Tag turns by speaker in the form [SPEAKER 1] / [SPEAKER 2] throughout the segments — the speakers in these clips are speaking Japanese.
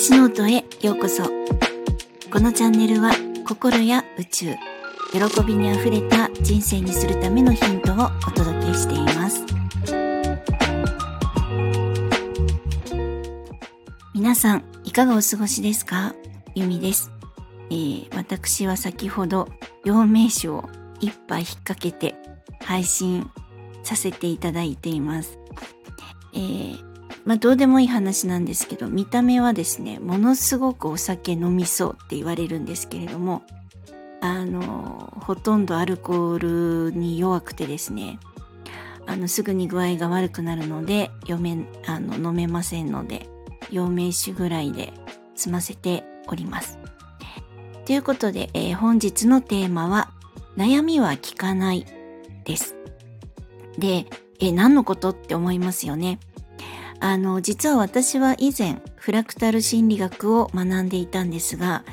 [SPEAKER 1] 私ノートへようこそ。このチャンネルは心や宇宙喜びにあふれた人生にするためのヒントをお届けしています。皆さんいかがお過ごしですか？ゆみです、えー、私は先ほど陽明酒を一杯引っ掛けて配信させていただいています。えー、まあどうでもいい話なんですけど見た目はですねものすごくお酒飲みそうって言われるんですけれどもあのほとんどアルコールに弱くてですねあのすぐに具合が悪くなるので読めあの飲めませんので陽明酒ぐらいで済ませております。ということで、えー、本日のテーマは悩みは聞かないです。で、え、何のことって思いますよね。あの、実は私は以前、フラクタル心理学を学んでいたんですが、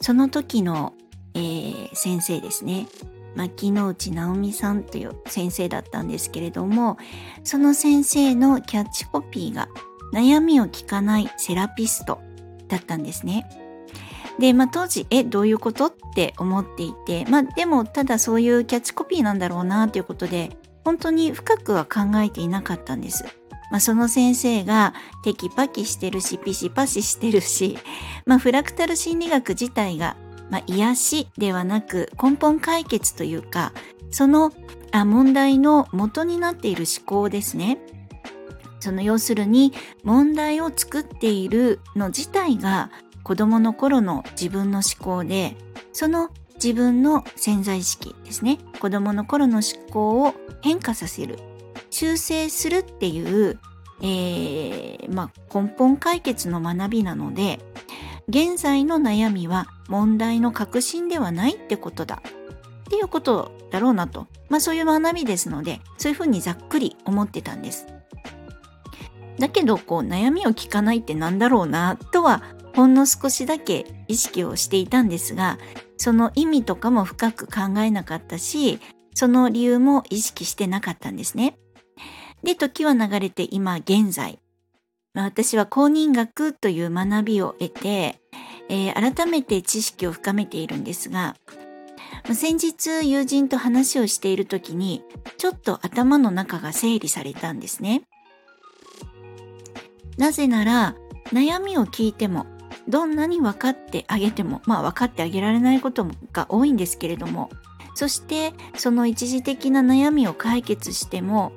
[SPEAKER 1] その時の、えー、先生ですね。牧之内直美さんという先生だったんですけれども、その先生のキャッチコピーが、悩みを聞かないセラピストだったんですね。で、まあ当時、え、どういうことって思っていて、まあでもただそういうキャッチコピーなんだろうなということで、本当に深くは考えていなかったんです。まあ、その先生がテキパキしてるし、ピシパシしてるし、まあ、フラクタル心理学自体が、まあ、癒しではなく根本解決というか、そのあ問題の元になっている思考ですね。その要するに問題を作っているの自体が子供の頃の自分の思考で、その自分の潜在意識ですね。子供の頃の思考を変化させる。修正するっていう、えー、まあ、根本解決の学びなので、現在の悩みは問題の核心ではないってことだ。っていうことだろうなと。まあそういう学びですので、そういうふうにざっくり思ってたんです。だけど、こう悩みを聞かないってなんだろうな、とはほんの少しだけ意識をしていたんですが、その意味とかも深く考えなかったし、その理由も意識してなかったんですね。で、時は流れて今現在、私は公認学という学びを得て、えー、改めて知識を深めているんですが、先日友人と話をしている時に、ちょっと頭の中が整理されたんですね。なぜなら、悩みを聞いてもどんなに分かってあげてもまあ分かってあげられないことが多いんですけれどもそしてその一時的な悩みを解決しても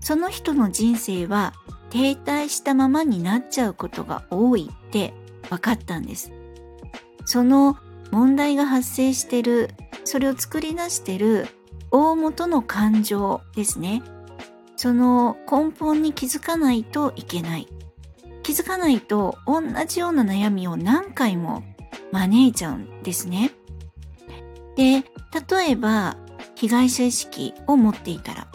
[SPEAKER 1] その人の人生は停滞したままになっちゃうことが多いって分かったんです。その問題が発生してるそれを作り出してる大元の感情ですね。その根本に気づかないといけない。気づかないと同じような悩みを何回も招いちゃうんですね。で、例えば被害者意識を持っていたら、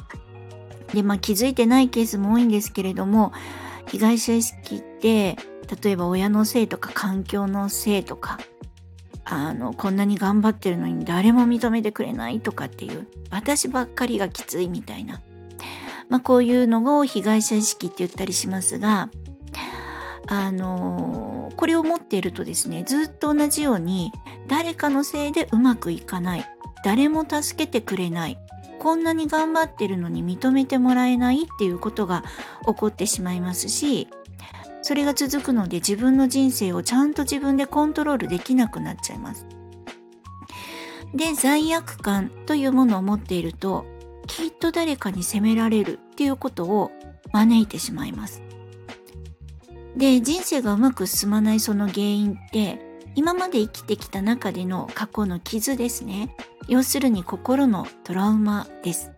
[SPEAKER 1] で、まあ気づいてないケースも多いんですけれども、被害者意識って、例えば親のせいとか環境のせいとか、あの、こんなに頑張ってるのに誰も認めてくれないとかっていう、私ばっかりがきついみたいな。まあこういうのを被害者意識って言ったりしますが、あのこれを持っているとですねずっと同じように誰かのせいでうまくいかない誰も助けてくれないこんなに頑張ってるのに認めてもらえないっていうことが起こってしまいますしそれが続くので自分の人生をちゃんと自分でコントロールできなくなっちゃいます。で罪悪感というものを持っているときっと誰かに責められるっていうことを招いてしまいます。で人生がうまく進まないその原因って今まで生きてきた中での過去の傷ですね要するに心のトラウマです。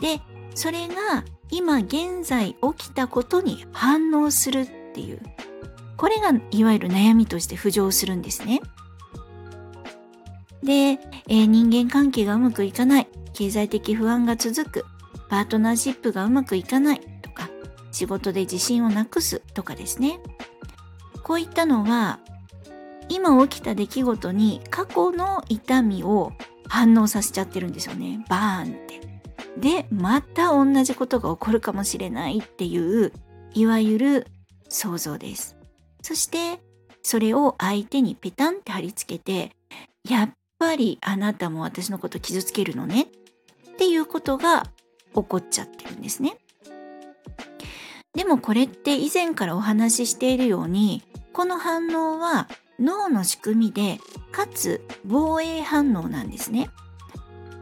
[SPEAKER 1] でそれが今現在起きたことに反応するっていう。これがいわゆる悩みとして浮上するんですね。で、えー、人間関係がうまくいかない。経済的不安が続く。パートナーシップがうまくいかない。とか仕事で自信をなくすとかですね。こういったのは今起きた出来事に過去の痛みを反応させちゃってるんですよね。バーンって。で、また同じことが起こるかもしれないっていう、いわゆる想像です。そして、それを相手にペタンって貼り付けてやっぱりあなたも私のこと傷つけるのねっていうことが起こっちゃってるんですね。でもこれって以前からお話ししているようにこの反応は脳の仕組みでかつ防衛反応なんですね。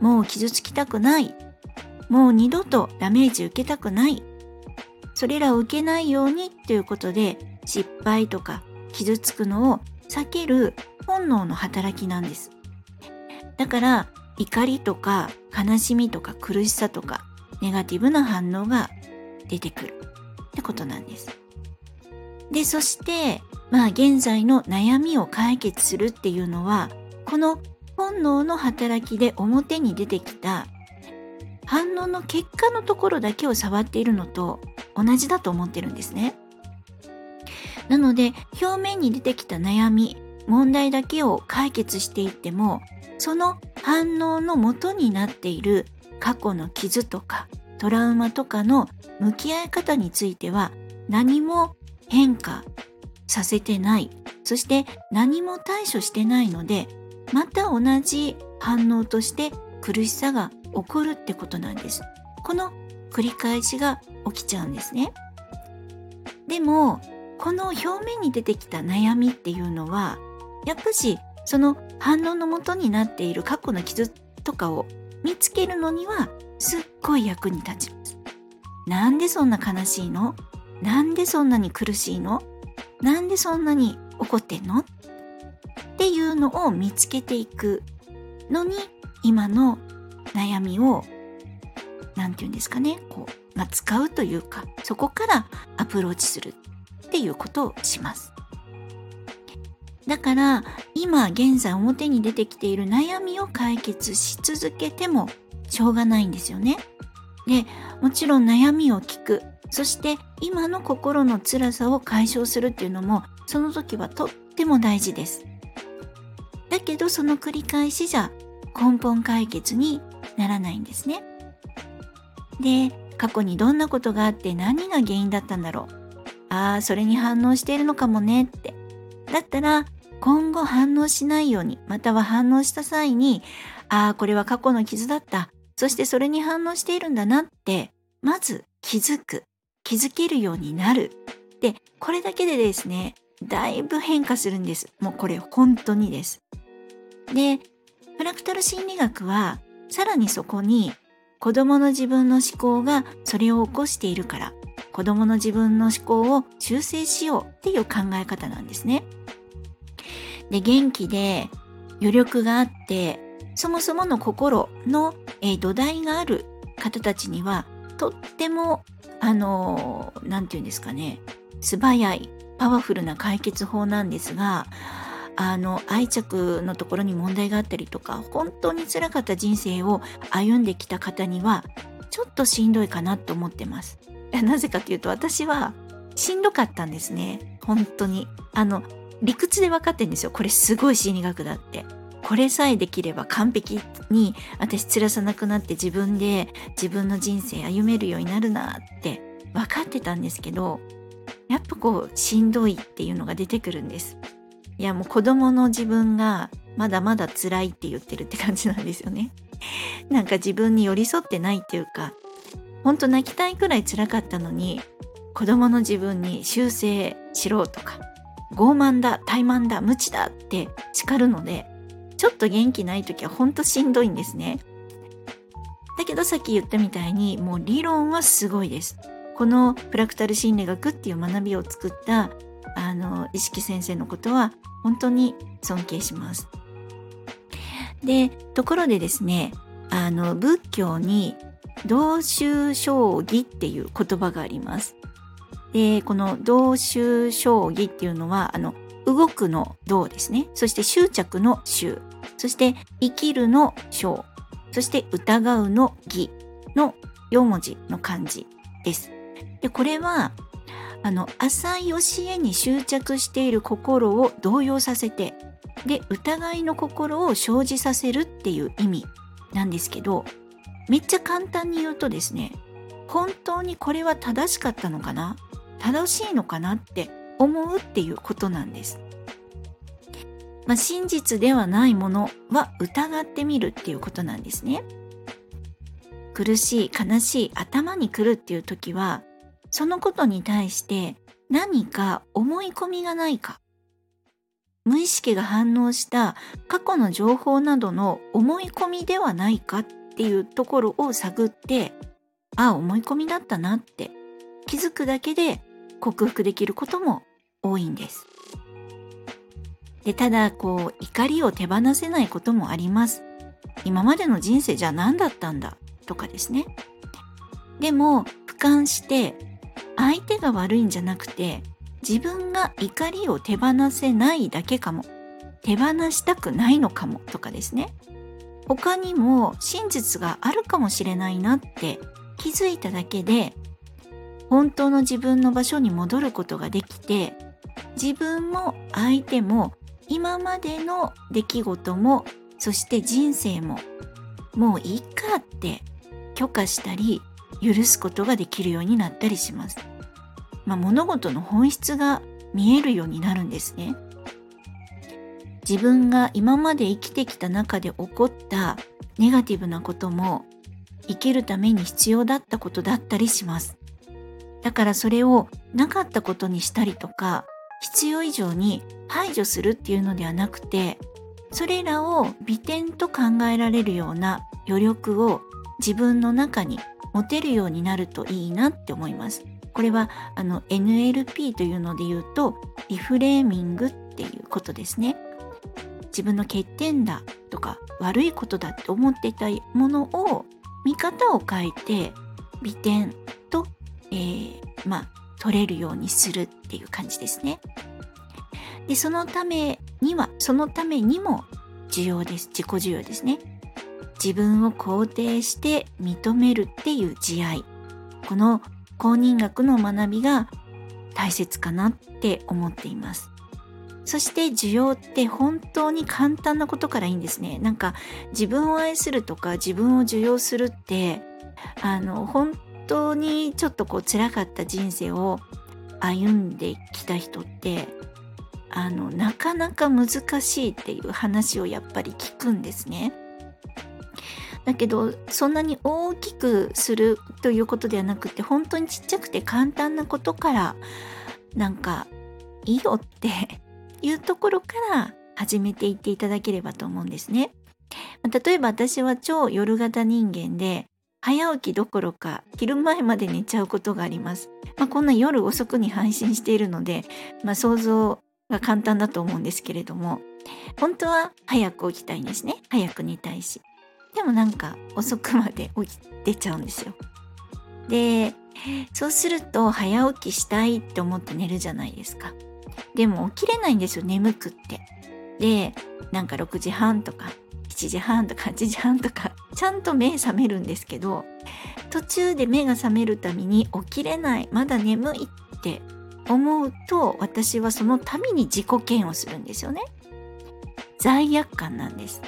[SPEAKER 1] もう傷つきたくない。もう二度とダメージ受けたくない。それらを受けないようにということで失敗とか傷つくのを避ける本能の働きなんです。だから怒りとか悲しみとか苦しさとかネガティブな反応が出てくるってことなんです。でそしてまあ現在の悩みを解決するっていうのはこの本能の働きで表に出てきた反応の結果のところだけを触っているのと同じだと思ってるんですね。なので表面に出てきた悩み問題だけを解決していってもその反応の元になっている過去の傷とかトラウマとかの向き合い方については何も変化させてないそして何も対処してないのでまた同じ反応として苦しさが起こるってことなんです。この繰り返しが起きちゃうんですね。でもこの表面に出てきた悩みっていうのはやっぱしその反応のもとになっている過去の傷とかを見つけるのにはすっごい役に立ちます。なんでそんな悲しいの？なんでそんなに苦しいの？なんでそんなに怒ってんの？っていうのを見つけていくのに今の悩みを何て言うんですかねこう、まあ、使うというかそこからアプローチするっていうことをします。だから今現在表に出てきている悩みを解決し続けてもしょうがないんですよね。でもちろん悩みを聞くそして今の心の辛さを解消するっていうのもその時はとっても大事です。だけどその繰り返しじゃ根本解決にならないんですね。で過去にどんなことがあって何が原因だったんだろうああそれに反応しているのかもねってだったら今後反応しないようにまたは反応した際にああこれは過去の傷だったそしてそれに反応しているんだなってまず気づく気づけるようになる。でこれだけでですねだいぶ変化するんです。もうこれ本当にです。でフラクタル心理学はさらにそこに子供の自分の思考がそれを起こしているから子供の自分の思考を修正しようっていう考え方なんですね。で元気で余力があってそもそもの心の、えー、土台がある方たちにはとってもあの何、て言うんですかね。素早いパワフルな解決法なんですがあの愛着のところに問題があったりとか本当につらかった人生を歩んできた方にはちょっとしんどいかなと思ってます。なぜかというと私はしんどかったんですね。本当に。あの理屈で分かってんですよ。これすごい心理学だって。これさえできれば完璧に私辛さなくなって自分で自分の人生歩めるようになるなって分かってたんですけどやっぱこうしんどいっていうのが出てくるんですいやもう子供の自分がまだまだ辛いって言ってるって感じなんですよね。なんか自分に寄り添ってないっていうか、ほんと泣きたいくらい辛かったのに、子供の自分に修正しろとか、傲慢だ、怠慢だ、無知だって叱るので、ちょっと元気ない時はほんとしんどいんですね。だけどさっき言ったみたいにもう理論はすごいです。このフラクタル心理学っていう学びを作ったあの意識先生のことは本当に尊敬します。でところでですねあの仏教に同州将棋っていう言葉があります。でこの同州将棋っていうのはあの動くの動ですねそして執着の執そして生きるの章そして疑うの義の4文字の漢字です。でこれはあの浅い教えに執着している心を動揺させてで疑いの心を生じさせるっていう意味なんですけどめっちゃ簡単に言うとですね本当にこれは正しかったのかな？正しいのかなって思うっていうことなんです。まあ、真実ではないものは疑ってみるっていうことなんですね。苦しい悲しい頭に来るっていう時はそのことに対して何か思い込みがないか無意識が反応した過去の情報などの思い込みではないかっていうところを探ってああ思い込みだったなって気づくだけで克服できることも多いんです。でただこう怒りを手放せないこともあります。今までの人生じゃ何だったんだ？とかですね。でも俯瞰して相手が悪いんじゃなくて自分が怒りを手放せないだけかも手放したくないのかもとかですね他にも真実があるかもしれないなって気づいただけで本当の自分の場所に戻ることができて自分も相手も今までの出来事もそして人生ももういいかって許可したり許すことができるようになったりします。まあ、物事の本質が見えるようになるんですね。自分が今まで生きてきた中で起こったネガティブなことも生きるために必要だったことだったりします。だからそれをなかったことにしたりとか必要以上に排除するっていうのではなくてそれらを美点と考えられるような余力を自分の中に持てるようになるといいなって思います。これはあの NLP というので言うとリフレーミングっていうことですね。自分の欠点だとか悪いことだって思っていたものを見方を変えて美点と、えー、まあ取れるようにするっていう感じですね。でそのためにはそのためにも重要です自己需要ですね。自分を肯定して認めるっていう慈愛この公認学の学びが大切かなって思っています。そして需要って本当に簡単なことからいいんですね。なんか自分を愛するとか自分を受容するってあの本当にちょっとこう辛かった人生を歩んできた人ってあのなかなか難しいっていう話をやっぱり聞くんですね。だけどそんなに大きくするということではなくて本当にちっちゃくて簡単なことからなんかいいよって いうところから始めていっていただければと思うんですね。例えば私は超夜型人間で早起きどころか昼前まで寝ちゃうことがあります。まあ、こんな夜遅くに配信しているので、まあ、想像が簡単だと思うんですけれども本当は早く起きたいんですね早く寝たいしでもなんか遅くまで起きてちゃうんですよ。で、そうすると早起きしたいって思って寝るじゃないですか。でも起きれないんですよ、眠くって。で、なんか6時半とか7時半とか8時半とかちゃんと目覚めるんですけど途中で目が覚めるために起きれないまだ眠いって思うと私はそのために自己嫌悪するんですよね。罪悪感なんです。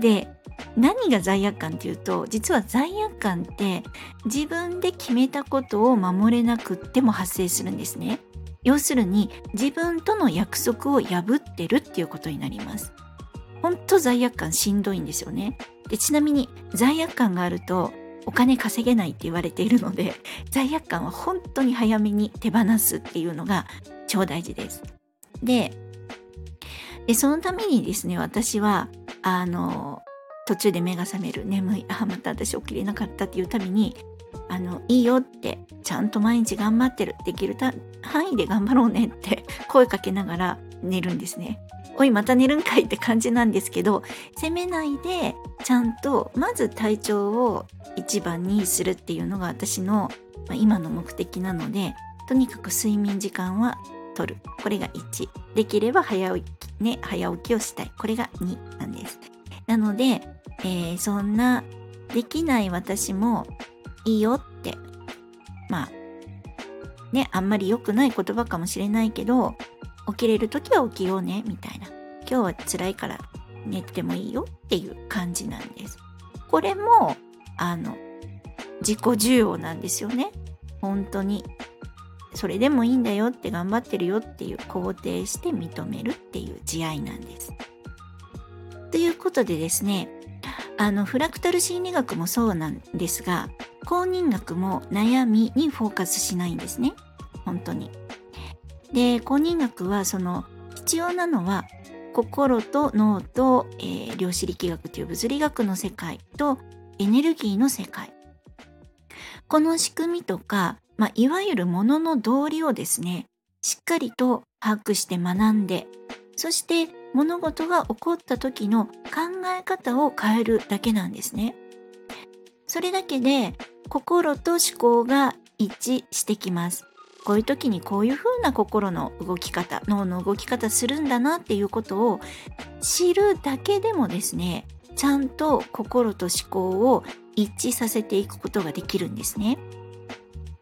[SPEAKER 1] で何が罪悪感っていうと実は罪悪感って自分で決めたことを守れなくっても発生するんですね。要するに自分との約束を破ってるっていうことになります。本当罪悪感しんどいんですよねでちなみに罪悪感があるとお金稼げないって言われているので 罪悪感は本当に早めに手放すっていうのが超大事ですででそのためにですね私はあの途中で目が覚める眠いあまた私起きれなかったっていうたびにあのいいよってちゃんと毎日頑張ってるできる範囲で頑張ろうねって声かけながら寝るんですね。おいまた寝るんかいって感じなんですけど責めないでちゃんとまず体調を一番にするっていうのが私の、まあ、今の目的なのでとにかく睡眠時間は取る。これが1できれば早起きね早起きをしたい。これが2なんです。なのでえー、そんなできない私もいいよってまあねあんまり良くない言葉かもしれないけど起きれる時は起きようねみたいな。今日は辛いから寝てもいいよっていう感じなんです。これもあの自己需要なんですよね。本当に。それでもいいんだよって頑張ってるよっていう肯定して認めるっていう慈愛なんです。ということでですねあのフラクタル心理学もそうなんですが公認学も悩みにフォーカスしないんですね。本当に。で公認学はその必要なのは心と脳と、えー、量子力学という物理学の世界とエネルギーの世界この仕組みとか、まあ、いわゆるものの道理をですねしっかりと把握して学んでそして物事が起こった時の考え方を変えるだけなんですね。それだけで心と思考が一致してきます。こういう時にこういう風な心の動き方、脳の動き方するんだなっていうことを知るだけでもですね、ちゃんと心と思考を一致させていくことができるんですね。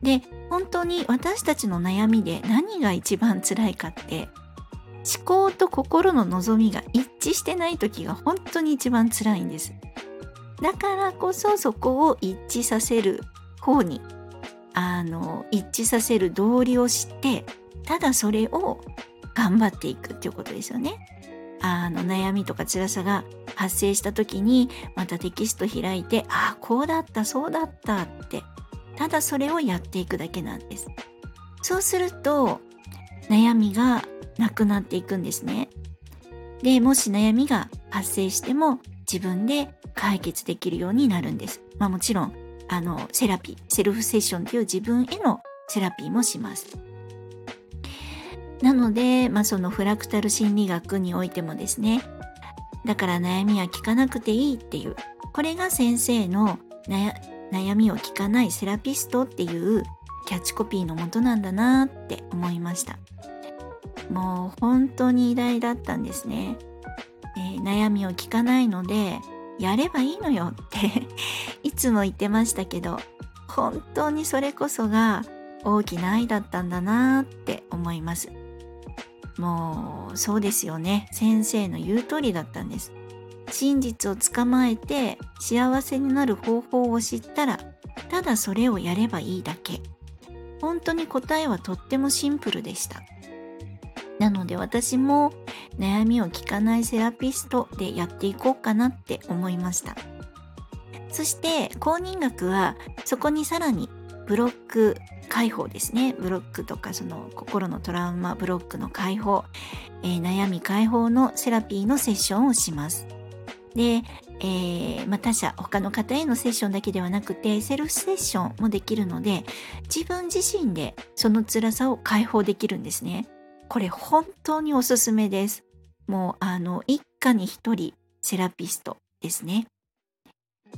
[SPEAKER 1] で、本当に私たちの悩みで何が一番辛いかって思考と心の望みが一致してない時が本当に一番辛いんです。だからこそそこを一致させる方にあの一致させる道理を知ってただそれを頑張っていくっていうことですよね。あの悩みとか辛さが発生した時にまたテキスト開いてああこうだったそうだったってただそれをやっていくだけなんです。そうすると悩みがなくなっていくんですね。で、もし悩みが発生しても自分で解決できるようになるんです。まあもちろん、あの、セラピー、セルフセッションという自分へのセラピーもします。なので、まあそのフラクタル心理学においてもですね、だから悩みは聞かなくていいっていう、これが先生の悩みを聞かないセラピストっていうキャッチコピーのもとなんだなって思いました。もう本当に偉大だったんですね。えー、悩みを聞かないので、やればいいのよってつも言ってましたけど、本当にそれこそが大きな愛だったんだなって思います。もうそうですよね。先生の言う通りだったんです。真実を捕まえて幸せになる方法を知ったら、ただそれをやればいいだけ。本当に答えはとってもシンプルでした。なので私も悩みを聞かないセラピストでやっていこうかなって思いました。そして公認学はそこにさらにブロック解放ですね。ブロックとかその心のトラウマブロックの解放、えー、悩み解放のセラピーのセッションをします。で、えー、まあ、他者、他の方へのセッションだけではなくて、セルフセッションもできるので、自分自身でその辛さを解放できるんですね。これ本当におすすめです。もうあの一家に一人セラピストですね。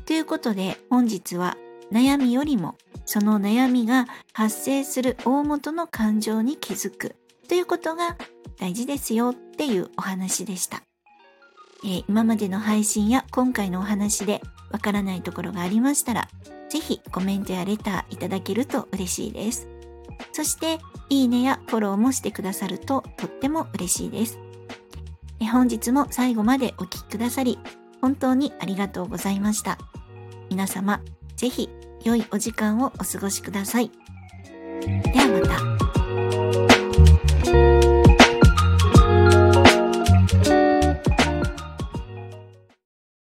[SPEAKER 1] ということで本日は悩みよりもその悩みが発生する大元の感情に気づくということが大事ですよっていうお話でした。えー、今までの配信や今回のお話でわからないところがありましたら、ぜひコメントやレターいただけると嬉しいです。そして、いいねやフォローもしてくださるととっても嬉しいです。本日も最後までお聴きくださり、本当にありがとうございました。皆様、ぜひ良いお時間をお過ごしください。ではまた。